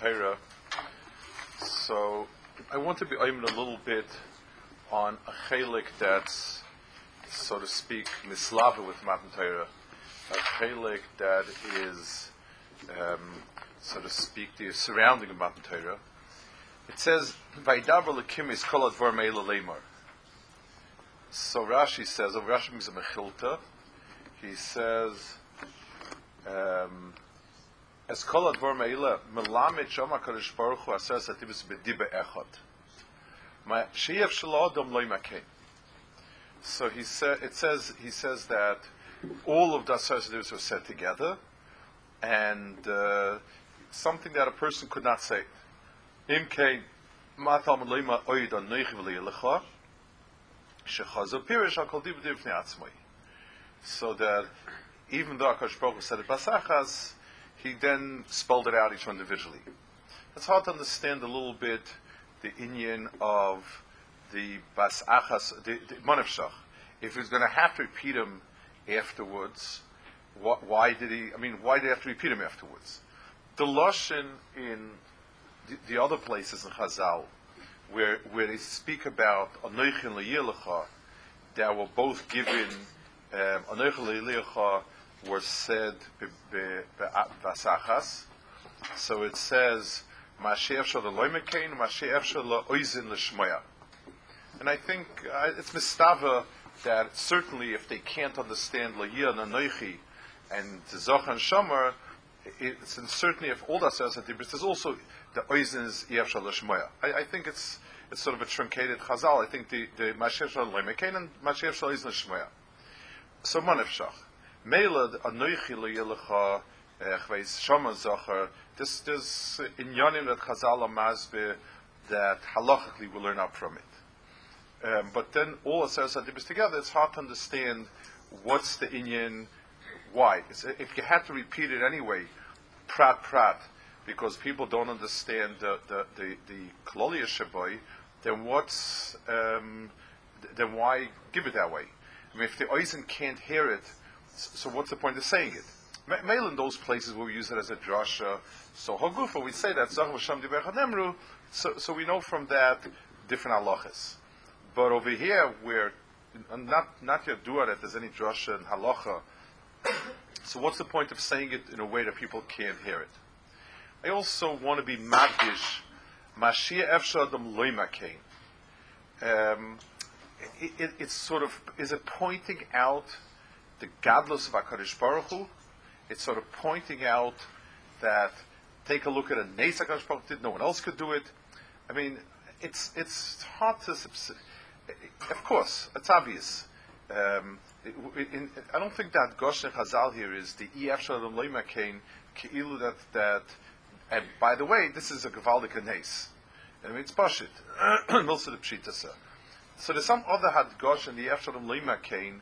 Torah. So I want to be aiming a little bit on a chelik that's, so to speak, mislava with Matan Torah, a chelik that is, um, so to speak, the surrounding of Matan Torah. It says, "Vaydaber lekim is kol advar meila lemar." So Rashi says, oh, Rashi means a mechilta. He says, um, kol advar meila shama kadosh baruch hu aser satibus bediba echad. Ma loy. So he said, it says, he says that all of the satibus were said together, and uh, something that a person could not say. Pirish. So that even though Akash Baruch said it basachas, he then spelled it out each one individually. It's hard to understand a little bit the Inyan of the basachas, the, the Monefshach. If he's going to have to repeat him afterwards, wh- why did he? I mean, why did he have to repeat him afterwards? The lashon in the, the other places in Chazal, where where they speak about anoichin le'yilecha, that were both given um, were said basachas. So it says Mashiach shel loimekein, Mashiach shel oizin l'shmoya. And I think uh, it's mistava that certainly if they can't understand Layia and Anoichi and Zoch and Shomer, it's and certainly if all that says that there's also the oizin is Yev. I, I think it's it's sort of a truncated chazal. I think the the Mashiach loimekein and Mashiach shel oizin l'shmoya. So manefshach. Melad anoichi leyelecha chveis shama zacher. This this inyanim that Chazal amazbe that halachically we learn out from it. Um, but then all it says adibus together, it's hard to understand what's the inyan, why. It's, if you had to repeat it anyway, prat prat, because people don't understand the the the, the shaboy, then what's um, then why give it that way? I mean, if the oizen can't hear it so what's the point of saying it? Mail in those places where we use it as a drasha. So Hagufa, we say that so, so we know from that different halachas. But over here, where not not Yadua that there's any drasha and halacha, so what's the point of saying it in a way that people can't hear it? I also want to be madgish, Mashiach Efshadam Loimakein. Um, it, it, it's sort of, is it pointing out the godless of HaKadosh Baruch Hu. It's sort of pointing out that take a look at a Nes HaKadosh Baruch did, no one else could do it. I mean, it's, it's hard to, of course, it's obvious. Um, in, in, I don't think that Goshen Chazal here is the EF Shalom Leima Kain, Ki'ilu that, that, and by the way, this is a Gavaldik Nes. I mean, it's Pashit. Also the Pshitasa. So there's some other had Gosh and the EF Shalom Leima Kain,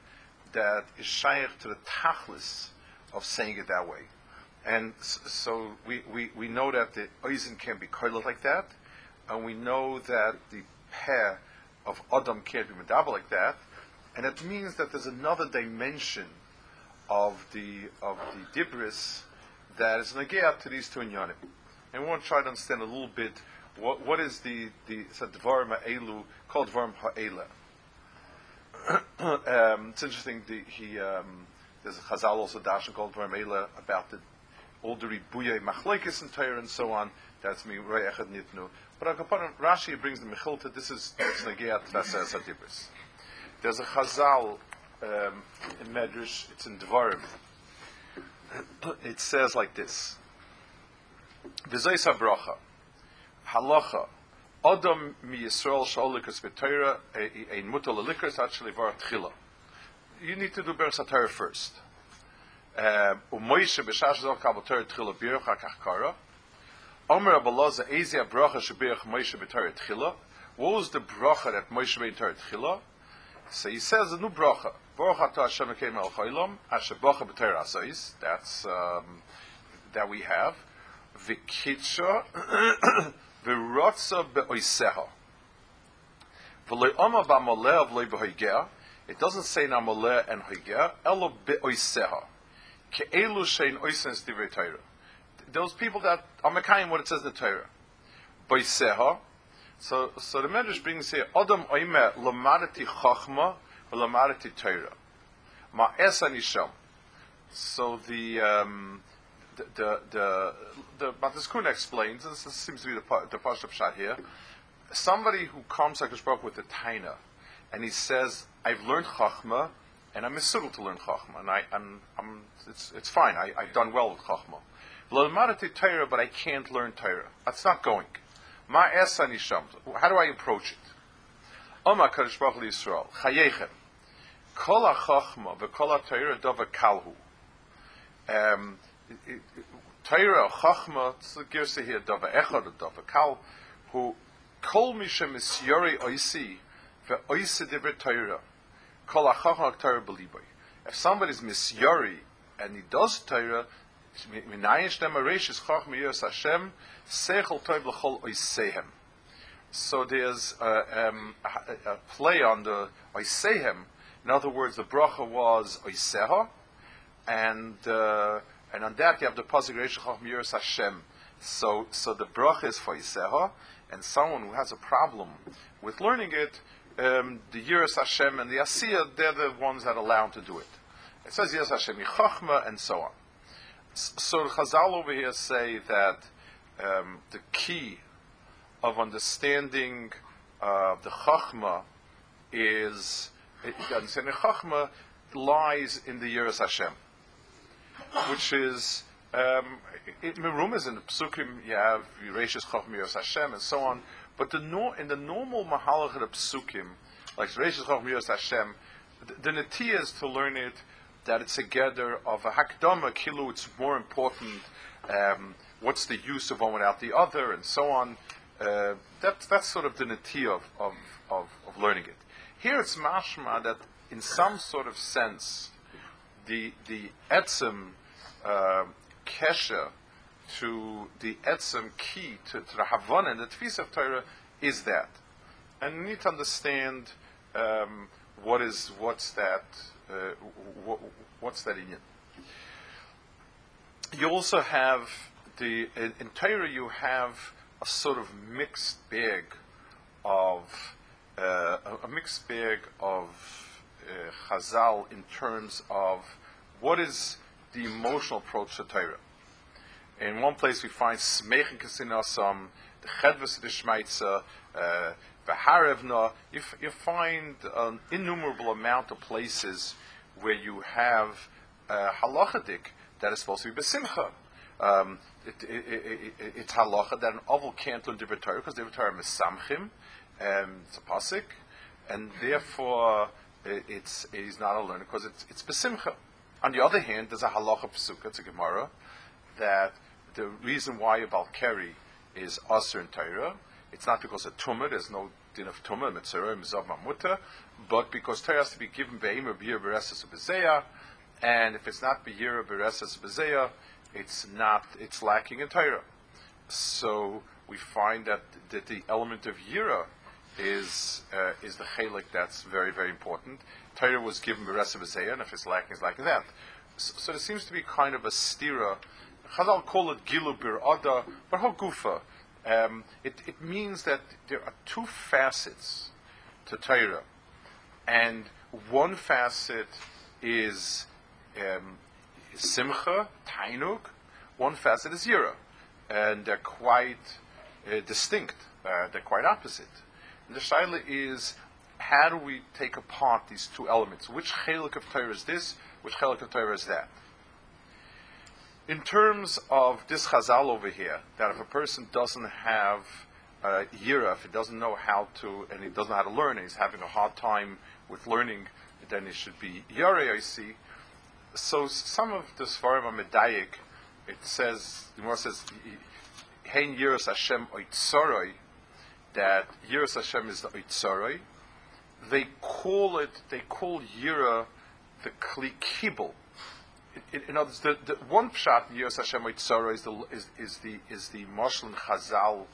that is shaykh to the tachlis of saying it that way. And so we, we, we know that the oizen can be coiled like that, and we know that the pair of Adam can't be medabel like that, and it means that there's another dimension of the of the dibris that is negayat to these two inyanim. And we want to try to understand a little bit what what is the the dvarim ha'elu called dvarim ha'ela um, it's interesting. The, he um, there's a Chazal also Dashan called Varmela about the the ribuye machlekes and Torah and so on. That's me echad nitnu. But Rashi brings the mechilta. This is it's negiat vases adibris. There's a Chazal um, in Medrash. It's in Dvarim. It says like this: V'zayis halacha Adam mi Yisrael shalikas b'Torah ein mutal alikas actually var tchila. You need to do Beres HaTorah first. Umoishe b'shash zol kabel Torah tchila birach hakach kara. Omer abaloza ezi bracha shebirach Moshe b'Torah tchila. What was the bracha that Moshe made Torah tchila? So he says a new bracha. Baruch atah Hashem ekeim el choylom, asher bracha b'Torah asais. That's um, that we have. V'kitsha It doesn't say na moleh and hoigeh, elo be'oiseha. Ke'elu shein oisens divrei Torah. Those people that are mekayim what it says in the Torah. Boiseha. So, so the Medrash brings here, Adam oime lamadati chachma lamadati Torah. Ma'esa nisham. So the, um, the, the, the, the explains, and this seems to be the, the Pashup shot here, somebody who comes like spoke with the Taina, and he says, I've learned Chachma, and I'm misugel to learn Chachma, and I, I'm, I'm, it's, it's fine, I, I've done well with Chachma. L'madati Torah, but I can't learn Torah. That's not going. Ma esa nisham. How do I approach it? Oma Kadosh Baruch Yisrael. Chayechem. Kol dova kalhu. Um, Torah, chachma, girsa here, dova echad, dova kal, who kol mishem is yori oisi, ve'oisi dibre Torah. Kol ha-chachma Torah beliboy. If somebody's misyori and he does Torah, so there's a, um, a, a, play on the oisehem. In other words, the bracha was oiseha, and uh, and on that you have the pasuk Reish Hashem. So so the bracha is for oiseha, and someone who has a problem with learning it, um, the Yiras Hashem and the Asiya, they're the ones that allow him to do it. It says Yiras Hashem Chachma and so on. So the Chazal over here say that um, the key of understanding uh, the Chachma is understanding Chachma lies in the Yiras Hashem, which is um, in the Psukim you have Yereshis Chachma Yiras Hashem and so on, but the no, in the normal Mahalach of the Psukim, like Yereshis Chachma Yiras Hashem, the, the is to learn it that it's a gather of a hakdama kilu. It's more important. Um, what's the use of one without the other, and so on. Uh, that, that's sort of the nati of, of, of, of, learning it. Here it's mashma that in some sort of sense, the the etzem uh, kesha to the etzem key to, to the havana and the tfis of Torah is that, and you need to understand um, what is what's that uh, what's that in it? You also have the in, in Torah you have a sort of mixed bag of uh, a mixed bag of uh, Chazal in terms of what is the emotional approach to Torah. In one place we find Smechen Kasinasam, the Chedvas of the Shmaitza, uh, you, you find an innumerable amount of places where you have uh, halachadik that is supposed to be besimcha. Um, it, it, it, it's halacha that an oval can't learn Divrei Torah because Divrei Torah is samchim, and it's a pasik, and therefore it's he's not a learner because it's it's besimcha. On the other hand, there's a halacha psuka, it's a gemara, that the reason why a balkeri is aser in Torah it's not because of tumah. There's no din of tumah, mitzvah, mizav mamuta, but because Torah has to be given be'im of be'ir bereses and if it's not be'ir bereses bezeya, it's not. It's lacking in Torah. So we find that, that the element of yira is uh, is the chelik that's very very important. Torah was given bereses bezeya, and if it's lacking, it's lacking that. So, so there seems to be kind of a stira. Chazal call it gilu bir ada, but how gufa. Um, it, it, means that there are two facets to Torah, and one facet is um, simcha, tainuk, one facet is yira, and they're quite uh, distinct. Uh, they're quite opposite. And the shaila is, how do we take apart these two elements? Which chelik of Torah is this? Which chelik of Torah is that? In terms of this chazal over here, that if a person doesn't have a yira, if he doesn't know how to, and he doesn't know how to learn, and he's having a hard time with learning, then he should be yare, I see. so some of the Svarim are Medayik. It says, the more says, Hein Yiras Hashem Oitzoroi, that Yiras Hashem is the Oitzoroi. They call it, they call Yira the Kli Kibble. In, in other words, the, the one pshat in Yiras Hashem Oitzoroi is the, is, is the, is the Moshel Chazal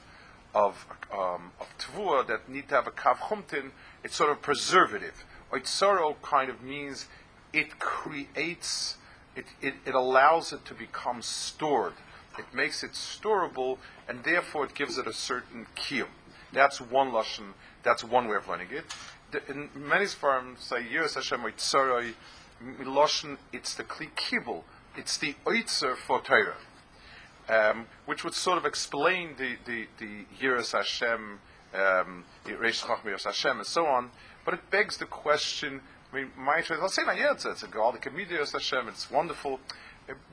of, um, of Tvua that need to have a Kav Chumtin. It's sort of preservative. Oitzoro kind of means it creates, it, it, it allows it to become stored. It makes it storable, and therefore it gives it a certain kiyum. That's one lashon. That's one way of learning it. The, in many forms, say Yiras Hashem Oitzoroi, lashon. It's the kli kibul. It's the oitzer for Torah, um, which would sort of explain the the the Yiras Hashem, um, Reish Chachmi Hashem, and so on. But it begs the question. I mean, my I'll say, yeah, it's a, it's a Gaal, the Hashem, it's wonderful.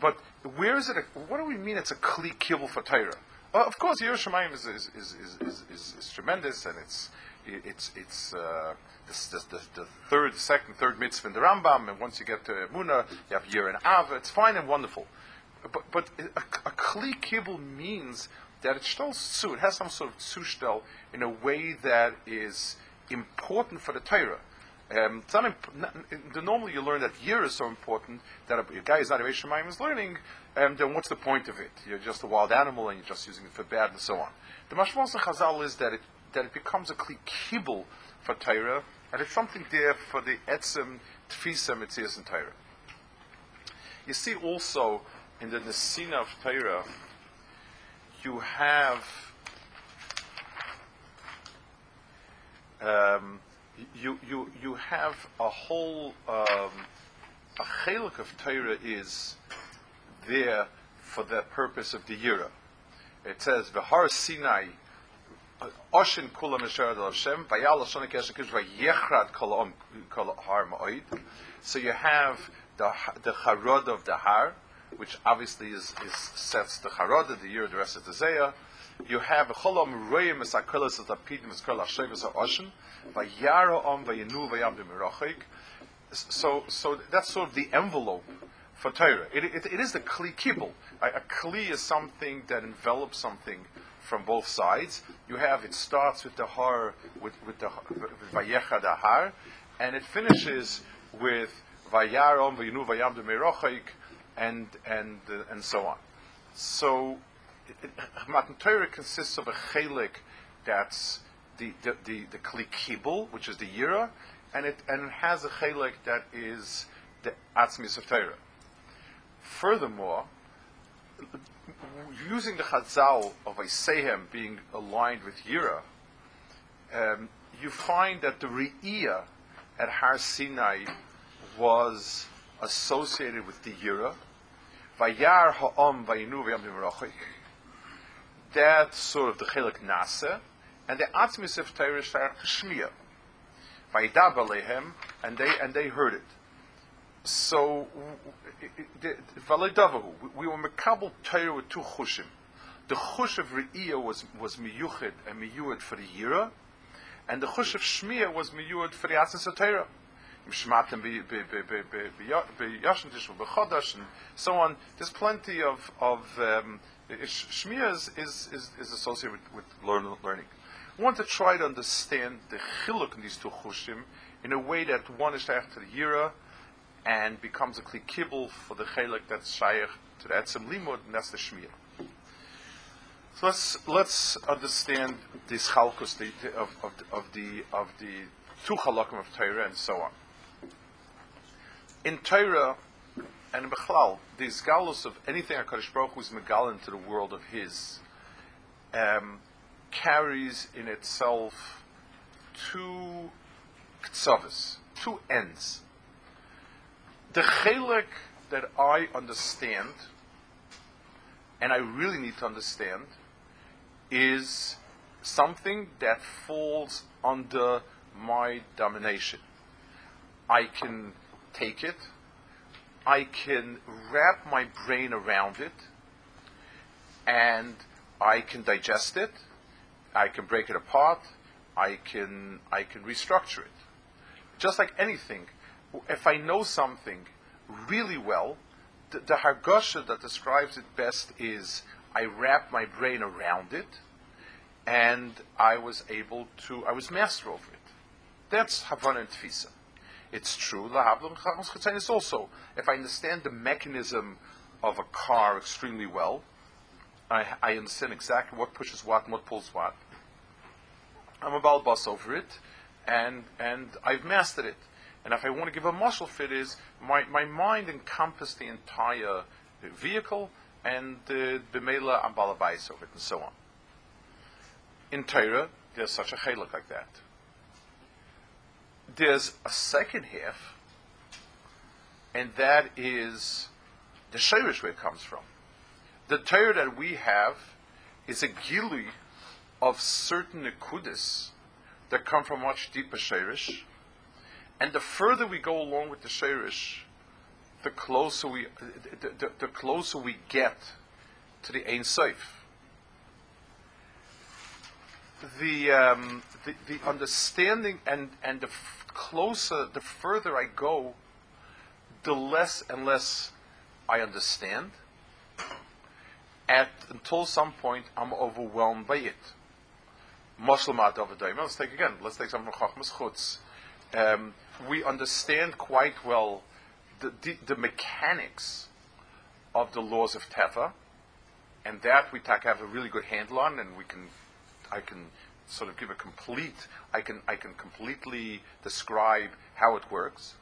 But where is it? A, what do we mean? It's a kli kibble for Torah. Well, of course, Yerushalayim is is, is, is, is, is tremendous, and it's it's it's uh, this, the, the third, second, third mitzvah in the Rambam, and once you get to Muna, you have year and Av. It's fine and wonderful, but but a, a kli kibble means that it still It has some sort of tzushtel in a way that is important for the Torah. Um, it's not imp- the, normally you learn that year is so important that a, a guy is not a Shemayim is learning, um, then what's the point of it? You're just a wild animal and you're just using it for bad and so on. The mashmos Chazal is that it that it becomes a kibble for Torah and it's something there for the etzem tfisa mitzias and Torah. You see also in the Nesina of Torah, you have um, you, you, you have a whole, um, a chelik of Torah is there for the purpose of the Yira. It says, V'har Sinai, Oshin kula har ma'oid. So you have the, the Harod of the Har, which obviously is, is sets the Harod of the year, of the rest of the Zayah. You have cholam royim es akelas es lapidim es kol hashavas ha'oshin, vayara om vayinu vayamdim mirachik. So, so that's sort of the envelope for Torah. It, it, it is the kli kibble. A, a kli is something that envelops something from both sides. You have it starts with the har with with the vayecha the har, and it finishes with vayarom vayinu vayamdim mirachik, and and uh, and so on. So Matan Torah consists of a chelik that's the the the, the kli kibul, which is the yira, and it and it has a chelik that is the atzmis of Torah. Furthermore, using the chazal of Isehem being aligned with yira, um, you find that the re'iyah at Har Sinai was associated with the yira. Vayar ha'om vayinu v'yam that's sort of the Chilik Nasa, and the Atzmis of Torah is Shmiya. Vaidab Alehem, and they and they heard it. So, Valedavahu, we were Mekabel Torah with two chushim. The chush of Re'iyah was, was miyuchid and miyuad for the Yira, and the chush of Shmiya was miyuad for the of Torah. And so on. There's plenty of, of um, is, is, is, is associated with, with learn, learning. I want to try to understand the chiluk in these two chushim in a way that one is to the yira and becomes a kli for the chiluk that's shaykh to the etzem limud, and that's the shmiya. So let's let's understand this chalkus of, of, of the of the two halakim of Torah and so on. In Torah, and in Bechlal, the galus of anything HaKadosh Baruch Hu is megal into the world of His, um, carries in itself two ktsavis, two ends. The chelik that I understand, and I really need to understand, is something that falls under my domination. I can take it, I can wrap my brain around it and I can digest it, I can break it apart, I can I can restructure it. Just like anything, if I know something, really well. The, the Hargosha that describes it best is I wrapped my brain around it, and I was able to, I was master over it. That's Havana and Tfisa. It's true, It's also, if I understand the mechanism of a car extremely well, I, I understand exactly what pushes what and what pulls what. I'm a bus over it, and and I've mastered it. And if I want to give a muscle fit, is my, my mind encompassed the entire vehicle, and the b'meila I'm balabais over it, and so on. In Torah, there's such a chalik like that. There's a second half, and that is the shirish where it comes from. The Torah that we have is a gili of certain nekudis that come from much deeper shirish, and the further we go along with the shirish, the closer we the, the, the closer we get to the Ein Sof. The, um, the, the understanding and and the f- closer, the further I go, the less and less I understand. At until some point, I'm overwhelmed by it. Let's take again. Let's take some from Chachmas Chutz. Um, we understand quite well the, the, the, mechanics of the laws of Tefa, and that we have a really good handle on, and we can, I can sort of give a complete, I can, I can completely describe how it works.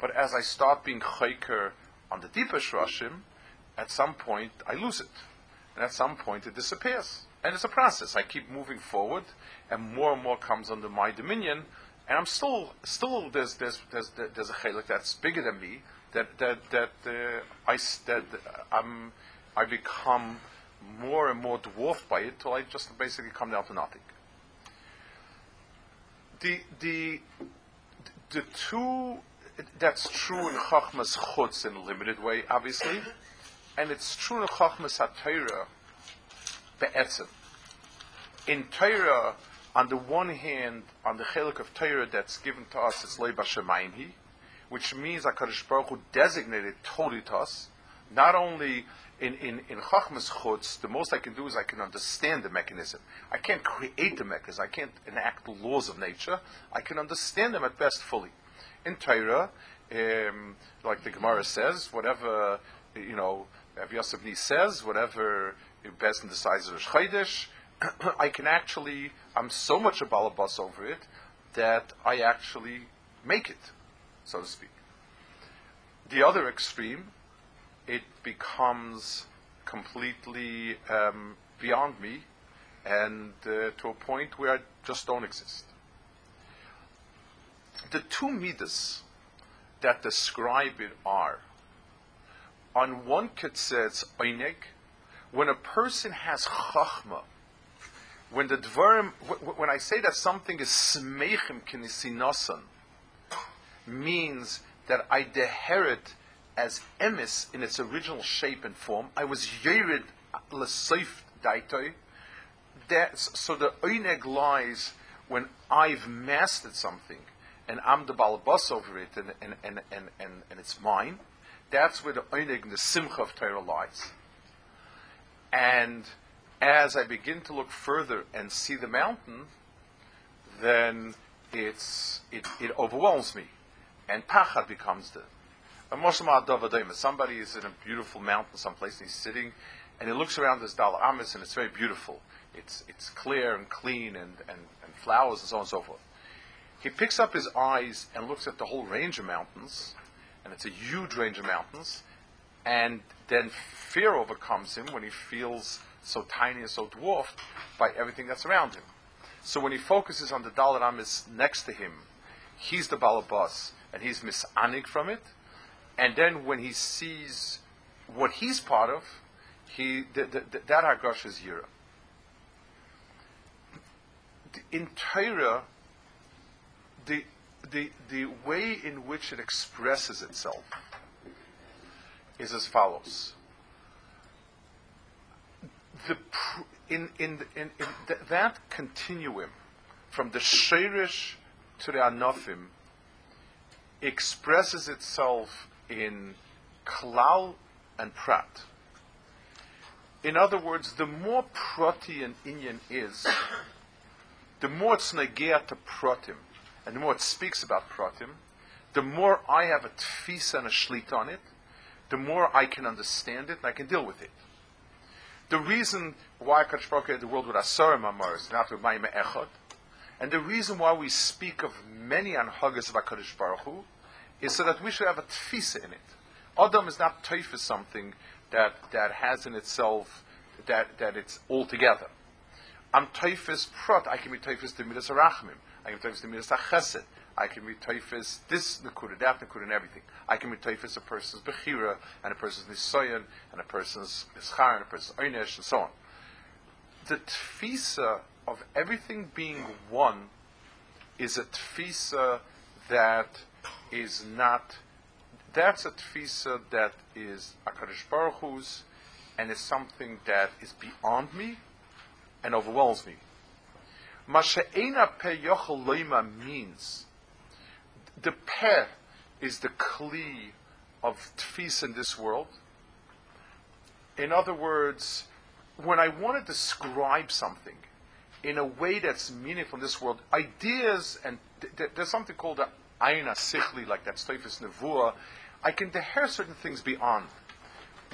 But as I start being chayker on the deeper shrashim, at some point I lose it, and at some point it disappears. And it's a process. I keep moving forward, and more and more comes under my dominion. And I'm still, still there's there's there's there's a chelik that's bigger than me. That that that uh, I that I'm I become more and more dwarfed by it till I just basically come down to nothing. The the the two that's true in Chachmas Chutz in a limited way, obviously, and it's true in Chachmas HaTorah be'etzim. In Torah, on the one hand, on the chelik of Torah that's given to us, it's Leiba Shemayimhi, which means HaKadosh Baruch Hu designated totally to us, not only in, in, in Chachmas Chutz, the most I can do is I can understand the mechanism. I can't create the mechanism. I can't enact the laws of nature. I can understand them at best fully. In Torah, um, like the Gemara says, whatever, you know, Rav Yosef says, whatever Bezin decides is Chodesh, I can actually, I'm so much a balabas over it that I actually make it, so to speak. The other extreme, it becomes completely um, beyond me and uh, to a point where I just don't exist. The two midas that describe it are on one kitzitz oinig, when a person has chachma, when the dvarim, when I say that something is smeichim kinisinasan, means that I deherit as emis in its original shape and form. I was yerid leseif daitoi. So the oineg lies when I've mastered something and I'm the balabas over it and, and, and, and, and, and it's mine. That's where the oineg the simcha of Torah lies. And as I begin to look further and see the mountain, then it's, it, it overwhelms me. And pachad becomes the. Somebody is in a beautiful mountain someplace and he's sitting and he looks around this Dal Amis and it's very beautiful. It's, it's clear and clean and, and, and flowers and so on and so forth. He picks up his eyes and looks at the whole range of mountains, and it's a huge range of mountains, and then fear overcomes him when he feels so tiny and so dwarfed by everything that's around him. So when he focuses on the Dalit Amis next to him, he's the Balabas and he's misanig from it. And then when he sees what he's part of, he the, the, the, that Hagosh is Yira. In Torah, the, the, the way in which it expresses itself is as follows. The, in, in, in, in th- that continuum from the Sherish to the Anofim expresses itself in klal and prat. In other words, the more prati an inyan is, the more it's negea to pratim, and the more it speaks about pratim, the more I have a tfisa and a shlit on it, the more I can understand it and I can deal with it. The reason why Kadosh had the world with Asarim Amaris, not with Maimah Echad, and the reason why we speak of many anhagas of HaKadosh Baruch Hu, is so that we should have a tfisa in it. Adam is not toif something that, that has in itself, that, that it's all together. I'm toifis prot, I can be toifis the midas I can be toifis the midas I can be toifis this nakuda, that nakuda, and everything. I can be toifis a person's bechira, and a person's nisoyan, and a person's mischar, and a person's oynesh, and so on. The tfisa of everything being one is a tfisa that is not. That's a tfisa that is Akadosh Baruch Hu's, and is something that is beyond me and overwhelms me. Masha'ena pe yochel loima means the peh is the kli of tfis in this world. In other words, when I want to describe something in a way that's meaningful in this world, ideas and th- th- there's something called the aina sichli, like that stoifus nevuah. I can deher certain things beyond,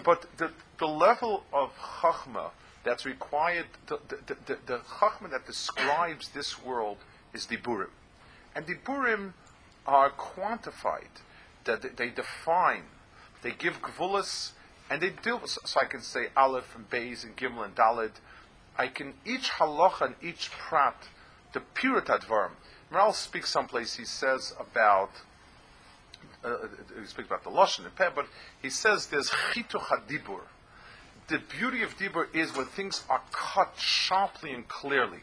but the the level of chachma that's required, the the, the, the, the chachma that describes this world is diburim, and diburim are quantified, that they, define, they give gvulas, and they do. So, I can say aleph and beis and gimel and dalid. I can each halacha and each prat, the pirat advarim. Maharal speaks someplace. He says about. Uh, uh, he speaks about the lashon and peh, but he says there's chitu hadibur. The beauty of dibur is when things are cut sharply and clearly.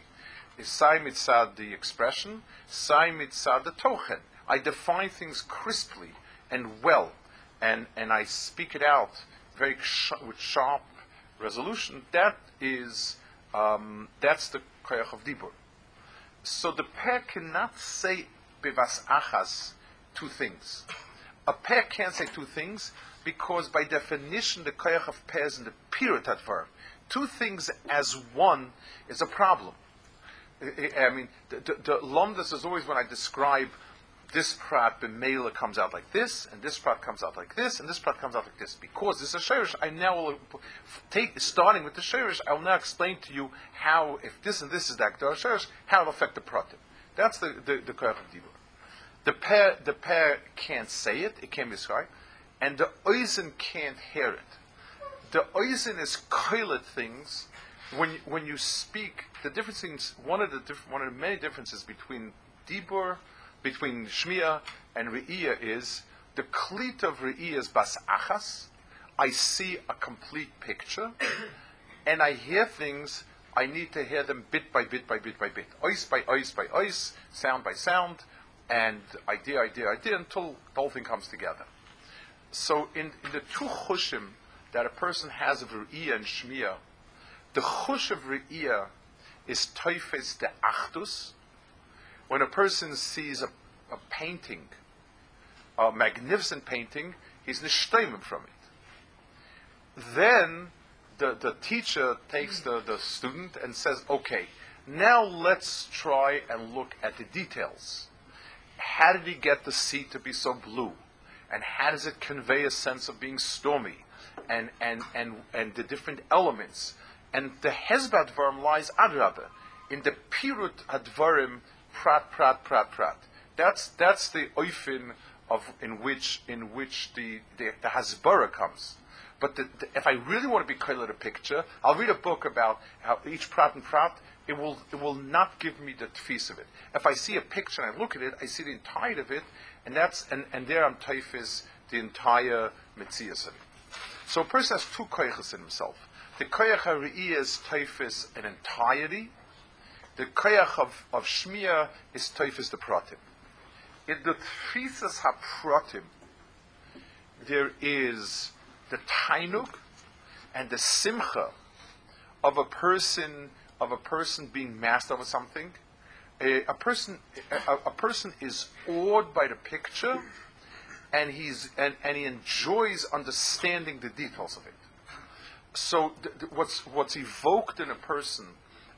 Is sai mitzad the expression, sai mitzad the tochen. I define things crisply and well, and, and I speak it out very sh- with sharp resolution. That is um, that's the koyach of dibur. So the pair cannot say bivas achas two things. A pair can't say two things because by definition the koyach of pair is in the period verb. Two things as one is a problem. I mean, the, the, the is always when I describe this prat b'meila comes out like this, and this prat comes out like this, and this prat comes out like this. Because this is a shirish, I now will take, starting with the shirish, I will now explain to you how, if this and this is the akdar shirish, how it will affect the pratim. That's the the, the of dibur. The pair the pair can't say it, it can't be described, and the oizen can't hear it. The oizen is koilet things. When when you speak, the difference things, one of the diff, one of the many differences between dibur between Shmiya and Re'iyah is the klit of Re'iyah is bas achas. I see a complete picture, and I hear things. I need to hear them bit by bit by bit by bit, ois by ois by ois, sound by sound, and idea, idea, idea, until the whole thing comes together. So, in, in the two chushim that a person has of Re'iyah and Shmiya, the chush of Re'iyah is toifes de achdus, when a person sees a, a painting, a magnificent painting, he's nishtaimim from it. Then the, the teacher takes the, the student and says, okay, now let's try and look at the details. How did he get the sea to be so blue? And how does it convey a sense of being stormy? And, and, and, and the different elements. And the Hezbat Dvarim lies adrabah. In the Pirut Advarim, prat, prat, prat, prat. That's that's the oifin of in which in which the the, the hasbara comes. But the, the, if I really want to be clear a picture, I'll read a book about how each prat and prat. It will it will not give me the tfis of it. If I see a picture and I look at it, I see the entirety of it, and that's and, and there I'm taifis the entire mitzias of it. So a person has two koyachas in himself. The koyach is taifis an entirety, the koyach of, of Shmiya is Toifis the Pratim. In the Tfisas HaPratim, there is the Tainuk and the Simcha of a person of a person being master of something. A, a person a, a, person is awed by the picture, and he's and, and he enjoys understanding the details of it. So th- th- what's what's evoked in a person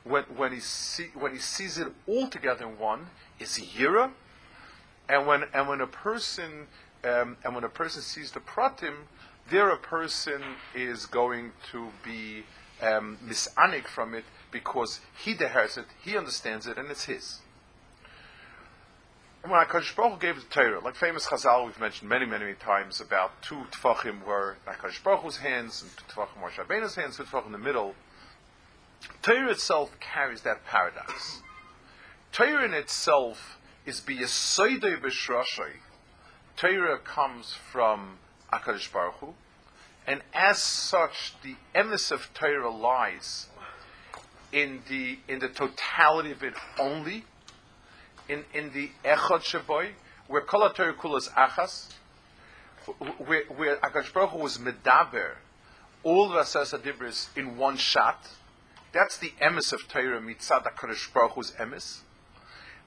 when when he see when he sees it all together in one is yira, and when and when a person um, and when a person sees the pratim, there a person is going to be um, misanik from it because he inherits it, he understands it, and it's his. When HaKadosh Baruch Hu gave the Torah, like famous Chazal we've mentioned many, many, many times about two tefachim were HaKadosh Baruch Hu's hands and two tefachim were Shabbainu's hands, two tefachim in the middle. Torah itself carries that paradox. Torah in itself is biyasoidei b'shrashai. Torah comes from HaKadosh Baruch Hu, and as such, the emes of Torah lies in the in the totality of it only, in in the echad shaboy, where kol Torah kulas achas, where where Akash Baruch Hu was medaber, all the asas adibris in one shot. That's the emes of Torah mitzad Akash Baruch Hu's emes,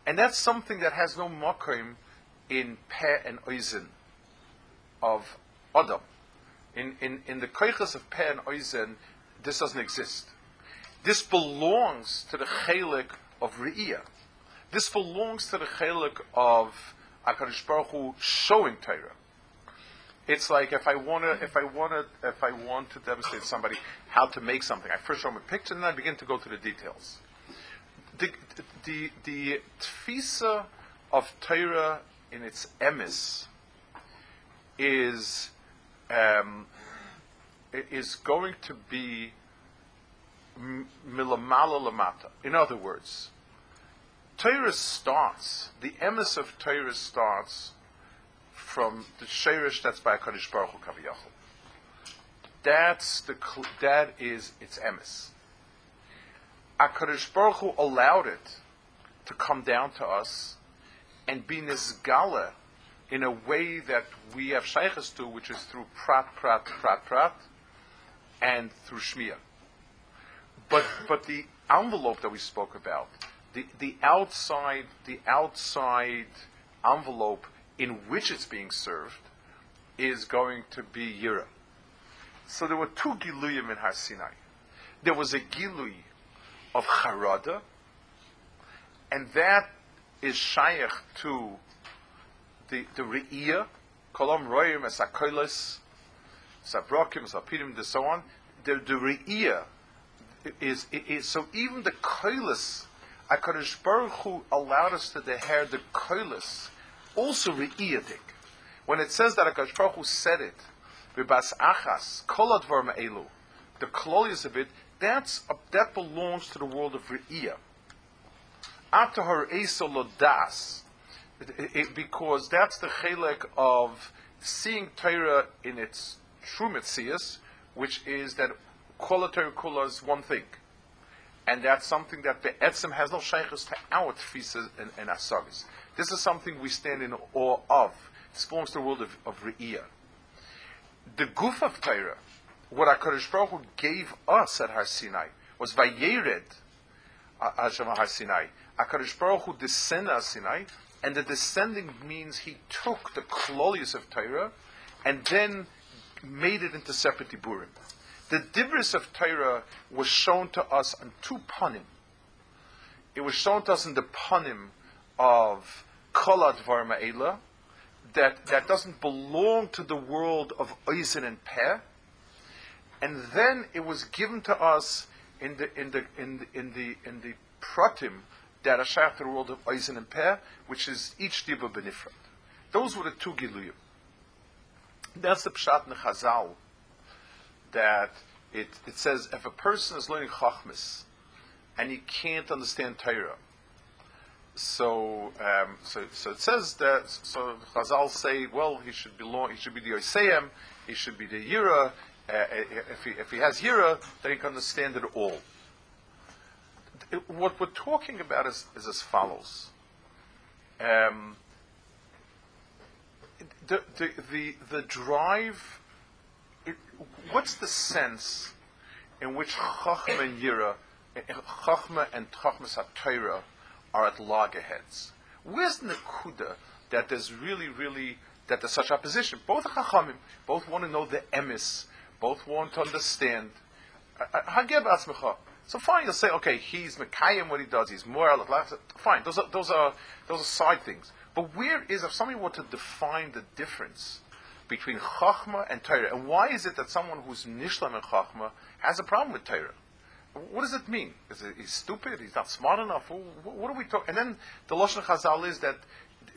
and that's something that has no makom in peh and oizen of Adam. In, in, in the koiches of peh and oizen, this doesn't exist. This belongs to the chelik of Re'iyah. This belongs to the chelik of Akadosh Baruch Hu showing Torah. It's like if I want to, if I want to, if I want to demonstrate somebody how to make something, I first show them a picture and then I begin to go to the details. The the the tfisa of Torah in its emis is um, is going to be milamala lamata. In other words, Torah starts, the emes of Torah starts from the sherish that's by Kaddish Baruch Hu Kaviyachol. That's the that is its emes. Akadosh Baruch Hu allowed it to come down to us and be nisgala in a way that we have shaykhs to, which is through prat, prat, prat, prat, and through shmiyah. But but the envelope that we spoke about, the, the outside the outside envelope in which it's being served, is going to be yira. So there were two giluyim in Har Sinai. There was a gilui of Harada, and that is shaykh to the the kolom royim as akoilis, sabrokim, sapirim, and so on. The the is, is so even the koilis, Hakadosh Baruch Hu allowed us to hear the koilis, also re'iyadik. When it says that Hakadosh Baruch Hu said it, v'bas achas kolad elu, the klolius of it, that's that belongs to the world of re'iyah. After her esolodas, because that's the chelek of seeing Torah in its true mitzias, which is that Kolater Kula is one thing. And that's something that the Etzim has no shaykhs to our tfisa and, and asagis. This is something we stand in awe of. This belongs to the world of, of Re'iyah. The goof of Torah, what HaKadosh Baruch Hu gave us at Har Sinai, was Vayered Hashem Har Sinai. HaKadosh Baruch Hu descended Har Sinai, and the descending means he took the klolius of Torah and then made it into separate diburim. The dibris of Torah was shown to us on two panim. It was shown to us in the panim of kolad varma'ela, that, that doesn't belong to the world of Eisen and Peh. And then it was given to us in the in the in the in the, in the pratim that are shaykh to the world of Eisen and Peh, which is each dibba benifrat. Those were the two giluyim. That's the pshat in Chazal that it, it says if a person is learning Chachmas and he can't understand Torah, so um, so so it says that so Chazal say well he should belong he should be the Yoseyim he should be the Yira uh, if he if he has Yira then he can understand it all. What we're talking about is, is as follows. Um, the, the, the, the drive it, what's the sense in which Chachma and Yira, Chachma and Chachmas HaTorah are at loggerheads? Where's the Nakuda that there's really, really that there's such opposition. Both Chachamim, both want to know the emis, both want to understand. Uh, uh, Hageb atzmecha. So fine, you'll say, okay, he's Mekayim what he does, he's more fine. Those are those are those are side things. But where is if somebody were to define the difference between Chachma and Torah, and why is it that someone who's Nishlam and Chachma has a problem with Torah? What does it mean? Is it he's stupid? He's not smart enough? What, are we talking? And then the lashon Chazal is that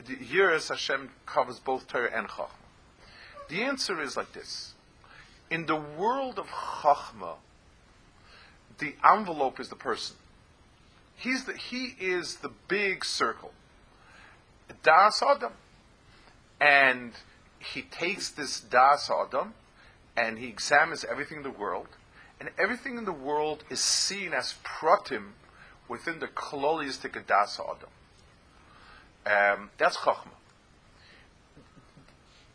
the here is Hashem covers both Torah and Chachma. The answer is like this: in the world of Chachma, the envelope is the person. He's the, he is the big circle. Das Adam. And he takes this Das Adam and he examines everything in the world, and everything in the world is seen as pratim within the klolistic Das Adam. Um, that's Chachma.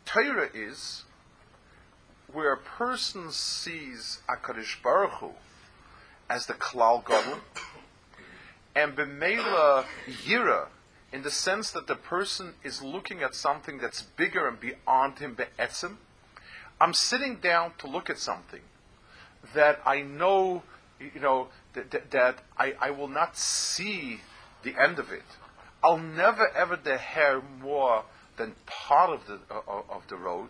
Torah is where a person sees Akadish Baruch Hu as the Klal Gadol, and B'meila Yira, in the sense that the person is looking at something that's bigger and beyond him be'etzim. I'm sitting down to look at something that I know, you know, that, that, that I, I will not see the end of it. I'll never ever deher more than part of the uh, of the road,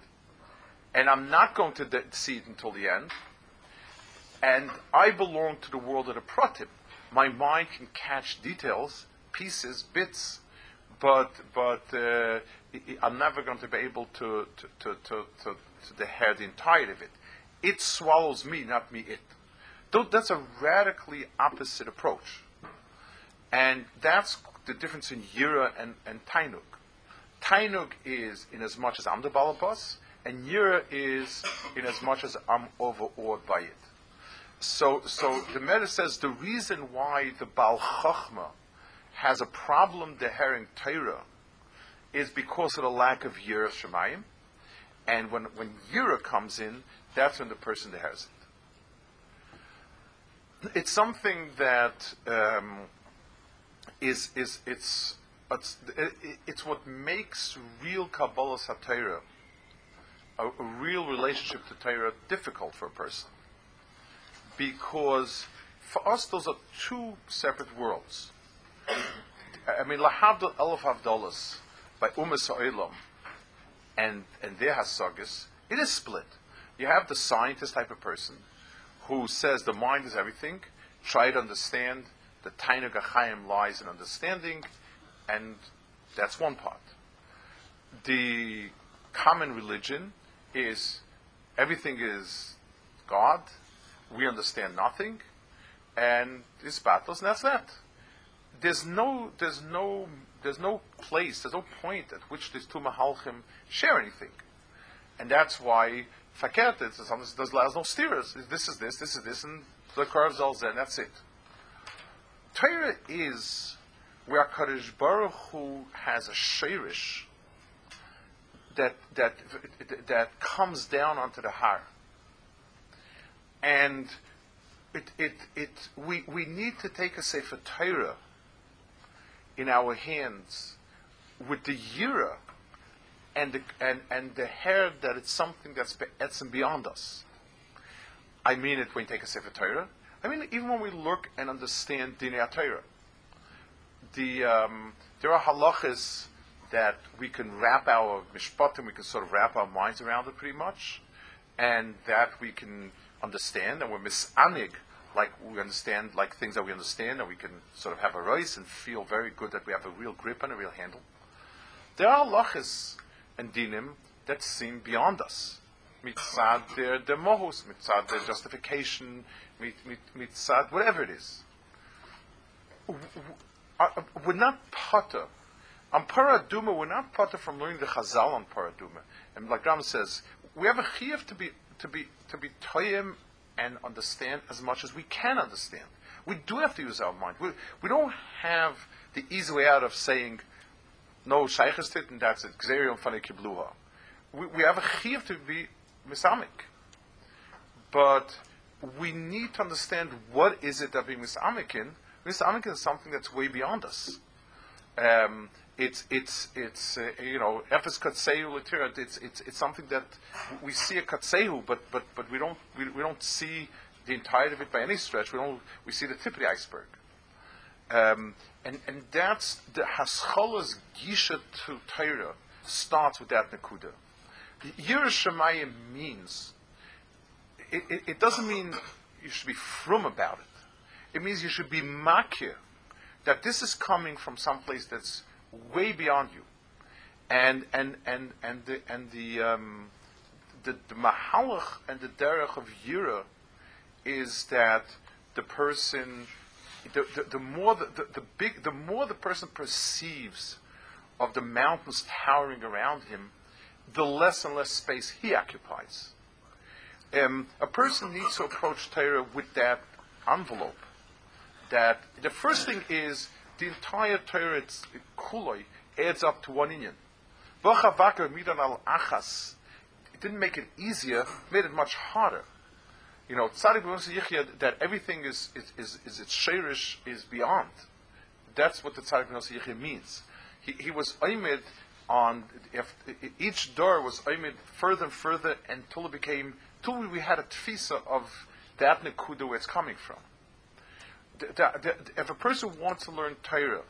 and I'm not going to de- see it until the end and I belong to the world of the pratim. My mind can catch details, pieces, bits, but but uh, I'm never going to be able to to to to, to, to the entirety of it. It swallows me, not me it. That's a radically opposite approach, and that's the difference in Yira and, and Tainuk. Tainuk is in as much as I'm the balabas, and Yira is in as much as I'm overawed by it. So, so the Meta says the reason why the Baal Chachma has a problem deherring Torah is because of the lack of Yira Shemayim. And when, when Yira comes in, that's when the person has it. It's something that um, is is it's it's, it's what makes real Kabbalah Satira, a, a real relationship to Torah, difficult for a person because for us those are two separate worlds. I mean, lahavdol elef havdolas by umas ha'olam and and their hasagas, it is split. You have the scientist type of person who says the mind is everything. Try to understand. The tainug achayim lies in understanding, and that's one part. The common religion is everything is God, we understand nothing, and this battles, and that's that. There's no, there's no, there's no place, there's no point at which these two mahalchim share anything, and that's why fakert there's, there's no steers. This is this, this is this, and the curves all and that's it. Torah is where Kadosh Baruch Hu has a shirish that that that comes down onto the har. and it, it, it, we, we need to take a Sefer Torah in our hands with the Yira and the, and, and the hair that it's something that's be, beyond us. I mean it when you take a Sefer Torah. I mean even when we look and understand Dinei Torah. The, um, there are halachas that we can wrap our mishpatim, we can sort of wrap our minds around it pretty much, and that we can understand, and we're misanig, like we understand, like things that we understand, and we can sort of have a rise and feel very good that we have a real grip and a real handle. There are lachas and dinim that seem beyond us. Mitzad their demohus, mitzad their justification, mitzad whatever it is. We're not potter. On paraduma, we're not potter from learning the chazal on paraduma. And like Ram says, we have a chiyuv to be to be to be toyim and understand as much as we can understand. We do have to use our mind. We, we don't have the easy way out of saying no shaykhestit and that's it. Xerium kibluha. We, have a chiv to be misamik, but we need to understand what is it that we misamik in. Misamik is something that's way beyond us, Um, it's it's it's uh, you know efes katseu It's it's it's something that we see a katseu, but but but we don't we, we don't see the entirety of it by any stretch. We don't we see the tip of the iceberg. Um, and and that's the hascholas gisha to Torah starts with that nakuda. Yerushalayim means it, it, it, doesn't mean you should be frum about it. It means you should be makir that this is coming from some place that's way beyond you, and and and and the and the um, the, the mahalach and the derech of yira is that the person, the, the, the more the, the, the big, the more the person perceives of the mountains towering around him, the less and less space he occupies. Um, a person needs to approach Torah with that envelope. That the first thing is the entire Torah kuloi adds up to one inyan. It didn't make it easier; made it much harder. You know, tzadik yichya that everything is is is, is its shirish is beyond. That's what the tzadik yichya means. He, he was aimed on if, each door was aimed further and further until it became until we had a tfisa of that nekuda where it's coming from the, the, if a person wants to learn Torah,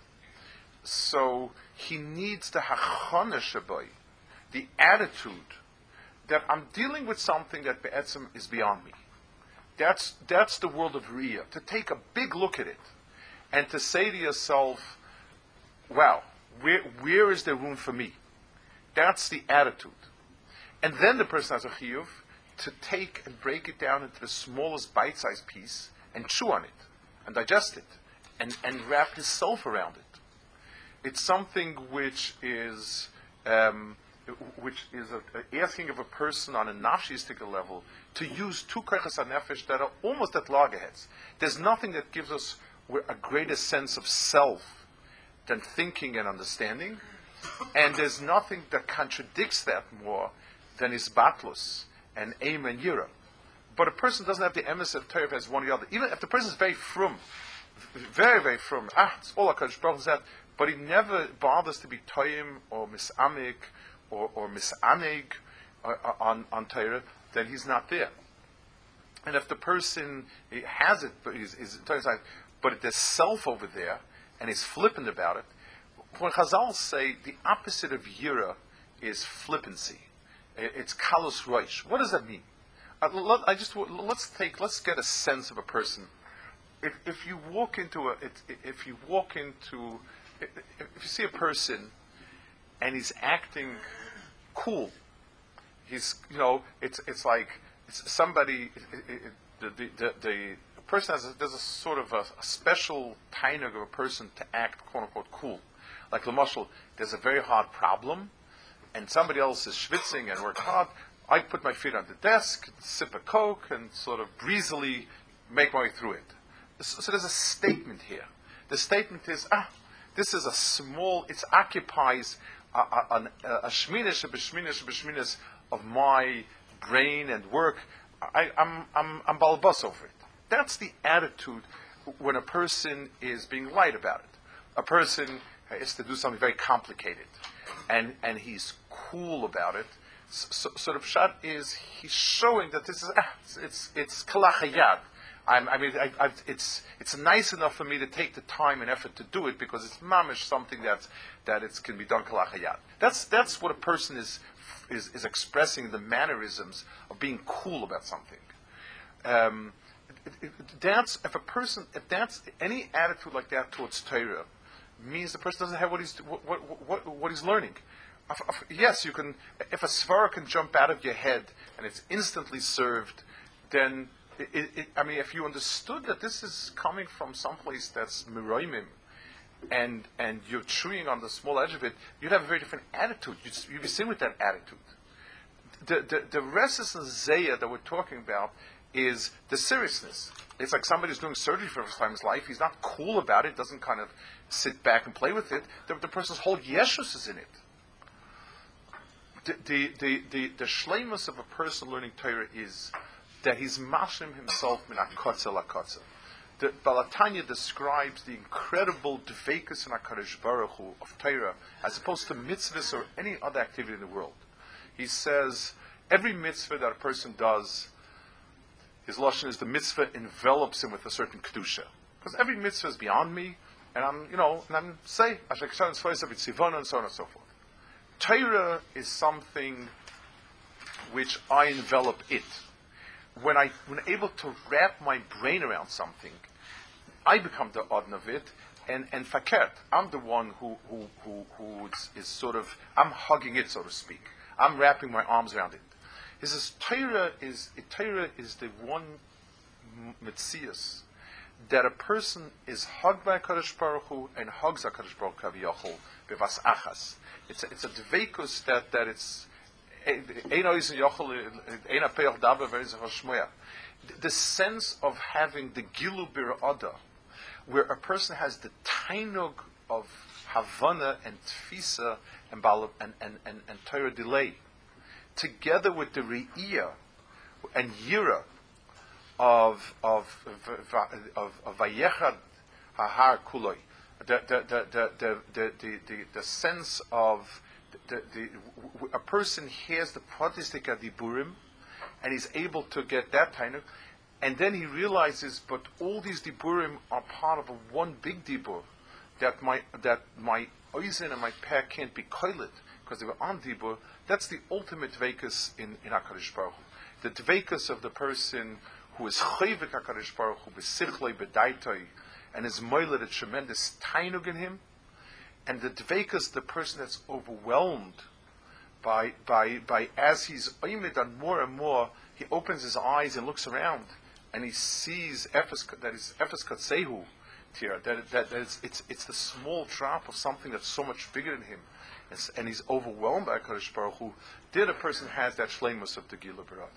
so he needs the hachana shabai, the attitude that I'm dealing with something that be'etzim is beyond me. That's, that's the world of Riyah. To take a big look at it and to say to yourself, wow, where, where is there room for me? That's the attitude. And then the person has a chiyuv to take and break it down into the smallest bite-sized piece and chew on it and digest it and, and wrap himself around it. It's something which is um, which is a, asking of a person on a nafshistic level to use two koichas nefesh that are almost at loggerheads. There's nothing that gives us a greater sense of self than thinking and understanding, and there's nothing that contradicts that more than is isbatlus and aim and yira. But a person doesn't have the emes of Torah as one or the other. Even if the person is very frum, very, very frum, ah, it's all HaKadosh Baruch that, but he never bothers to be toyim or misamik or, or misaneg uh, uh, on, on Torah, then he's not there. And if the person has it, but he's, he's but there's self over there, and he's flippant about it, when Chazal say the opposite of yira is flippancy, it's kalos roish. What does that mean? I, I just let's take let's get a sense of a person. If, if you walk into a if you walk into if you see a person and he's acting cool, he's you know it's it's like it's somebody it, it, the, the, the, person has a, there's a sort of a, a special kind of a person to act quote unquote cool. Like Lamashal, there's a very hard problem, and somebody else is schwitzing and worked hard. I put my feet on the desk, sip a Coke, and sort of breezily make my way through it. So, so there's a statement here. The statement is, ah, this is a small, it occupies a, a, a, a b'shminish, a b'shminish of my brain and work. I, I'm, I'm, I'm balbus over it. That's the attitude when a person is being light about it. A person has to do something very complicated, and, and he's cool about it so, so the pshat is he's showing that this is ah, it's it's kalachayad. I mean, I, I, it's it's nice enough for me to take the time and effort to do it because it's mamish something that that it can be done kalachayad. That's that's what a person is is, is expressing the mannerisms of being cool about something. Um, that's if a person if that's any attitude like that towards Torah means the person doesn't have what he's what, what, what, what he's learning yes, you can. If a svara can jump out of your head and it's instantly served, then it, it, I mean, if you understood that this is coming from someplace that's miroimim, and and you're chewing on the small edge of it, you'd have a very different attitude. You'd, you'd be seen with that attitude. The the, the restlessness zaya that we're talking about is the seriousness. It's like somebody's doing surgery for the first time in his life. He's not cool about it. Doesn't kind of sit back and play with it. The, the person's whole yeshus is in it the, the, the, the shlemus of a person learning Torah is that he's mashim himself min akotza lakotza. the Balatanya describes the incredible dvekus in HaKadosh Baruch Hu of Torah as opposed to mitzvahs or any other activity in the world. He says every mitzvah that a person does, his lashon is the mitzvah envelops him with a certain kedusha. Because every mitzvah is beyond me, and I'm, you know, and I'm say, and so on and so on and so forth. Torah is something which I envelop it when I when able to wrap my brain around something, I become the odin of it, and and fakert, I'm the one who who who, who is, is, sort of I'm hugging it, so to speak. I'm wrapping my arms around it. He says Torah is Torah is the one mitzias that a person is hugged by Kadosh Baruch Hu and hugs a Kadosh Baruch Hu bevas achas. It's a, it's a dveikus that that it's Er the sense of having the gilu bir ada, where a person has the tainug of havana and tfisa and, and, and, and, and Torah delay, together with the re'iyah and yira of of of, vayechad hahar kuloi, the the the the, the, the sense of the, the, a person hears the Pratistika Diburim and he's able to get that Tainuk, and then he realizes, but all these Diburim are part of one big Dibur, that my, that my Oizen and my pair can't be koilet, because they were on Dibur, that's the ultimate Dvekas in, in HaKadosh Baruch The Dvekas of the person who is Chayvik HaKadosh Baruch Hu, Besichloi, Bedaitoi, and is moilet a tremendous Tainuk in him, and the dvekas, the person that's overwhelmed by, by, by as he's oimid on more and more, he opens his eyes and looks around, and he sees Ephes, that is Ephes Katsehu, that, that, that it's, it's, it's the small drop of something that's so much bigger than him. It's, and he's overwhelmed by Kadosh Baruch Hu. There, the person has that shlemus of the Gila Barad.